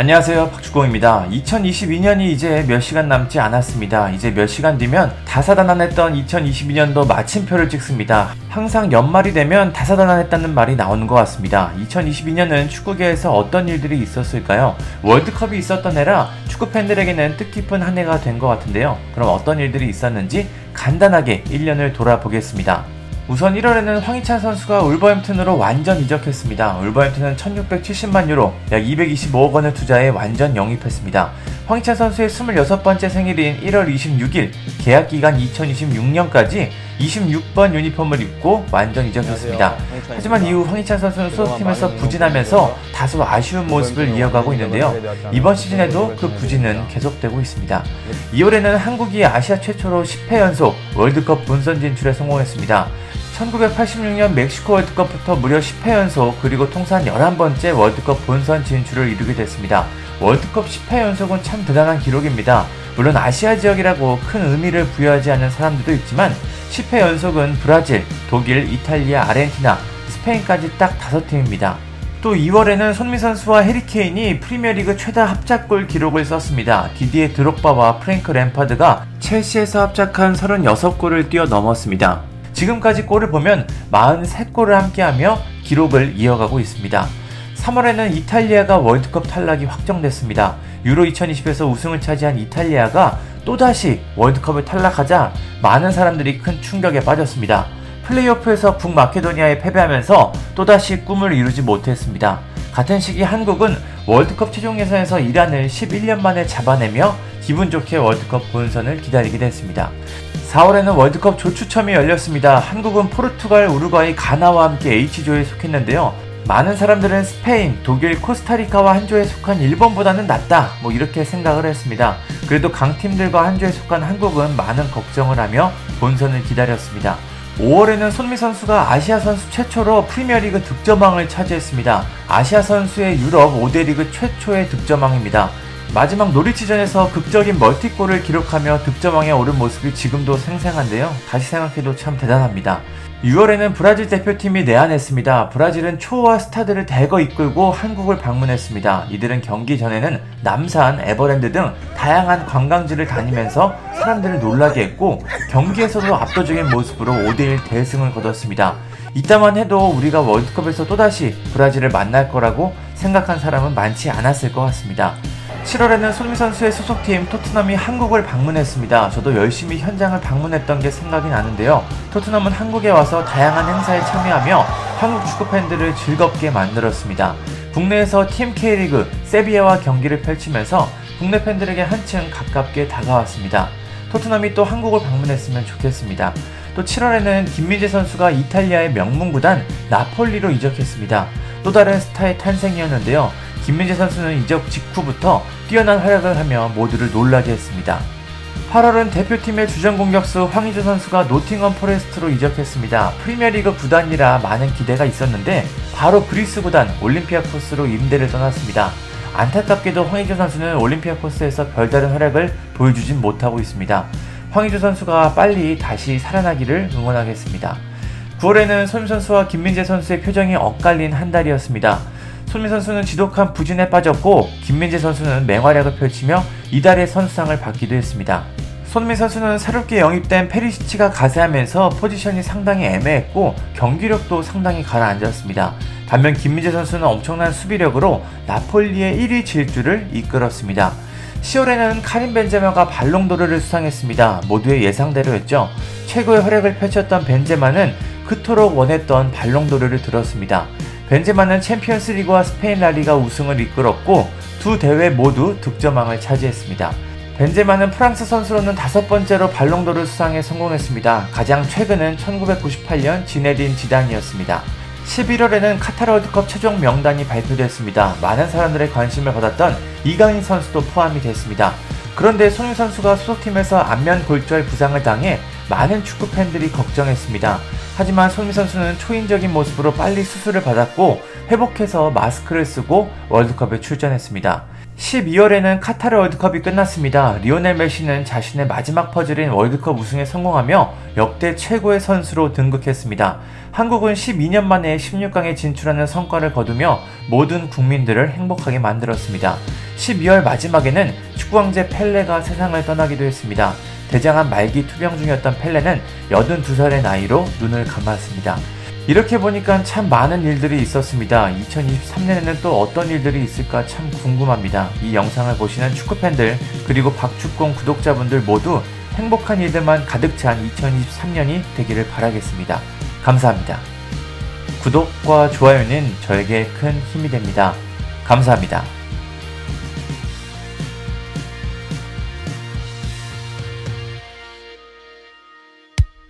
안녕하세요 박주공입니다. 2022년이 이제 몇 시간 남지 않았습니다. 이제 몇 시간 뒤면 다사다난했던 2022년도 마침표를 찍습니다. 항상 연말이 되면 다사다난했다는 말이 나오는 것 같습니다. 2022년은 축구계에서 어떤 일들이 있었을까요? 월드컵이 있었던 해라 축구 팬들에게는 뜻깊은 한 해가 된 것 같은데요. 그럼 어떤 일들이 있었는지 간단하게 1년을 돌아보겠습니다. 우선 1월에는 황희찬 선수가 울버햄튼으로 완전 이적했습니다. 울버햄튼은 1670만 유로, 약 225억 원을 투자해 완전 영입했습니다. 황희찬 선수의 26번째 생일인 1월 26일, 계약 기간 2026년까지 26번 유니폼을 입고 완전 이적했습니다. 하지만 이후 황희찬 선수는 소속팀에서 부진하면서 다소 아쉬운 모습을 이어가고 있는데요. 이번 시즌에도 그 부진은 계속되고 있습니다. 2월에는 한국이 아시아 최초로 10회 연속 월드컵 본선 진출에 성공했습니다. 1986년 멕시코 월드컵부터 무려 10회 연속 그리고 통산 11번째 월드컵 본선 진출을 이루게 됐습니다. 월드컵 10회 연속은 참 대단한 기록입니다. 물론 아시아 지역이라고 큰 의미를 부여하지 않는 사람들도 있지만 10회 연속은 브라질, 독일, 이탈리아, 아르헨티나, 스페인까지 딱 5팀입니다. 또 2월에는 손미 선수와 해리케인이 프리미어리그 최다 합작골 기록을 썼습니다. 디디에 드록바와 프랭크 램파드가 첼시에서 합작한 36골을 뛰어넘었습니다. 지금까지 골을 보면 43골을 함께하며 기록을 이어가고 있습니다. 3월에는 이탈리아가 월드컵 탈락이 확정됐습니다. 유로 2020에서 우승을 차지한 이탈리아가 또다시 월드컵을 탈락하자 많은 사람들이 큰 충격에 빠졌습니다. 플레이오프에서 북마케도니아에 패배하면서 또다시 꿈을 이루지 못했습니다. 같은 시기 한국은 월드컵 최종 예선에서 이란을 11년 만에 잡아내며 기분 좋게 월드컵 본선을 기다리게 됐습니다. 4월에는 월드컵 조추첨이 열렸습니다. 한국은 포르투갈, 우루과이, 가나와 함께 H조에 속했는데요. 많은 사람들은 스페인, 독일, 코스타리카와 한 조에 속한 일본보다는 낫다. 뭐 이렇게 생각을 했습니다. 그래도 강팀들과 한 조에 속한 한국은 많은 걱정을 하며 본선을 기다렸습니다. 5월에는 손미 선수가 아시아 선수 최초로 프리미어리그 득점왕을 차지했습니다. 아시아 선수의 유럽 5대 리그 최초의 득점왕입니다. 마지막 노리치전에서 극적인 멀티골을 기록하며 득점왕에 오른 모습이 지금도 생생한데요. 다시 생각해도 참 대단합니다. 6월에는 브라질 대표팀이 내한했습니다. 브라질은 초호화 스타들을 대거 이끌고 한국을 방문했습니다. 이들은 경기 전에는 남산, 에버랜드 등 다양한 관광지를 다니면서 사람들을 놀라게 했고 경기에서도 압도적인 모습으로 5대1 대승을 거뒀습니다. 이따만 해도 우리가 월드컵에서 또다시 브라질을 만날 거라고 생각한 사람은 많지 않았을 것 같습니다. 7월에는 손미 선수의 소속팀 토트넘이 한국을 방문했습니다. 저도 열심히 현장을 방문했던 게 생각이 나는데요. 토트넘은 한국에 와서 다양한 행사에 참여하며 한국 축구 팬들을 즐겁게 만들었습니다. 국내에서 팀 K리그 세비야와 경기를 펼치면서 국내 팬들에게 한층 가깝게 다가왔습니다. 토트넘이 또 한국을 방문했으면 좋겠습니다. 또 7월에는 김민재 선수가 이탈리아의 명문 구단 나폴리로 이적했습니다. 또 다른 스타의 탄생이었는데요. 김민재 선수는 이적 직후부터 뛰어난 활약을 하며 모두를 놀라게 했습니다. 8월은 대표팀의 주전 공격수 황의조 선수가 노팅엄 포레스트로 이적했습니다. 프리미어리그 구단이라 많은 기대가 있었는데 바로 그리스 구단 올림피아코스로 임대를 떠났습니다. 안타깝게도 황의조 선수는 올림피아코스에서 별다른 활약을 보여주진 못하고 있습니다. 황의조 선수가 빨리 다시 살아나기를 응원하겠습니다. 9월에는 손흥민 선수와 김민재 선수의 표정이 엇갈린 한 달이었습니다. 손흥민 선수는 지독한 부진에 빠졌고 김민재 선수는 맹활약을 펼치며 이달의 선수상을 받기도 했습니다. 손흥민 선수는 새롭게 영입된 페리시치가 가세하면서 포지션이 상당히 애매했고 경기력도 상당히 가라앉았습니다. 반면 김민재 선수는 엄청난 수비력으로 나폴리의 1위 질주를 이끌었습니다. 10월에는 카림 벤제마가 발롱도르를 수상했습니다. 모두의 예상대로였죠. 최고의 활약을 펼쳤던 벤제마는 그토록 원했던 발롱도르를 들었습니다. 벤제마는 챔피언스 리그와 스페인 라리가 우승을 이끌었고 두 대회 모두 득점왕을 차지했습니다. 벤제마는 프랑스 선수로는 다섯 번째로 발롱도르 수상에 성공했습니다. 가장 최근은 1998년 지네딘 지단이었습니다. 11월에는 카타르 월드컵 최종 명단이 발표됐습니다. 많은 사람들의 관심을 받았던 이강인 선수도 포함이 됐습니다. 그런데 손흥 선수가 소속팀에서 안면 골절 부상을 당해 많은 축구 팬들이 걱정했습니다. 하지만 손미 선수는 초인적인 모습으로 빨리 수술을 받았고 회복해서 마스크를 쓰고 월드컵에 출전했습니다. 12월에는 카타르 월드컵이 끝났습니다. 리오넬 메시는 자신의 마지막 퍼즐인 월드컵 우승에 성공하며 역대 최고의 선수로 등극했습니다. 한국은 12년 만에 16강에 진출하는 성과를 거두며 모든 국민들을 행복하게 만들었습니다. 12월 마지막에는 축구왕제 펠레가 세상을 떠나기도 했습니다. 대장암 말기 투병 중이었던 펠레는 82살의 나이로 눈을 감았습니다. 이렇게 보니까 참 많은 일들이 있었습니다. 2023년에는 또 어떤 일들이 있을까 참 궁금합니다. 이 영상을 보시는 축구팬들 그리고 박축공 구독자분들 모두 행복한 일들만 가득 찬 2023년이 되기를 바라겠습니다. 감사합니다. 구독과 좋아요는 저에게 큰 힘이 됩니다. 감사합니다.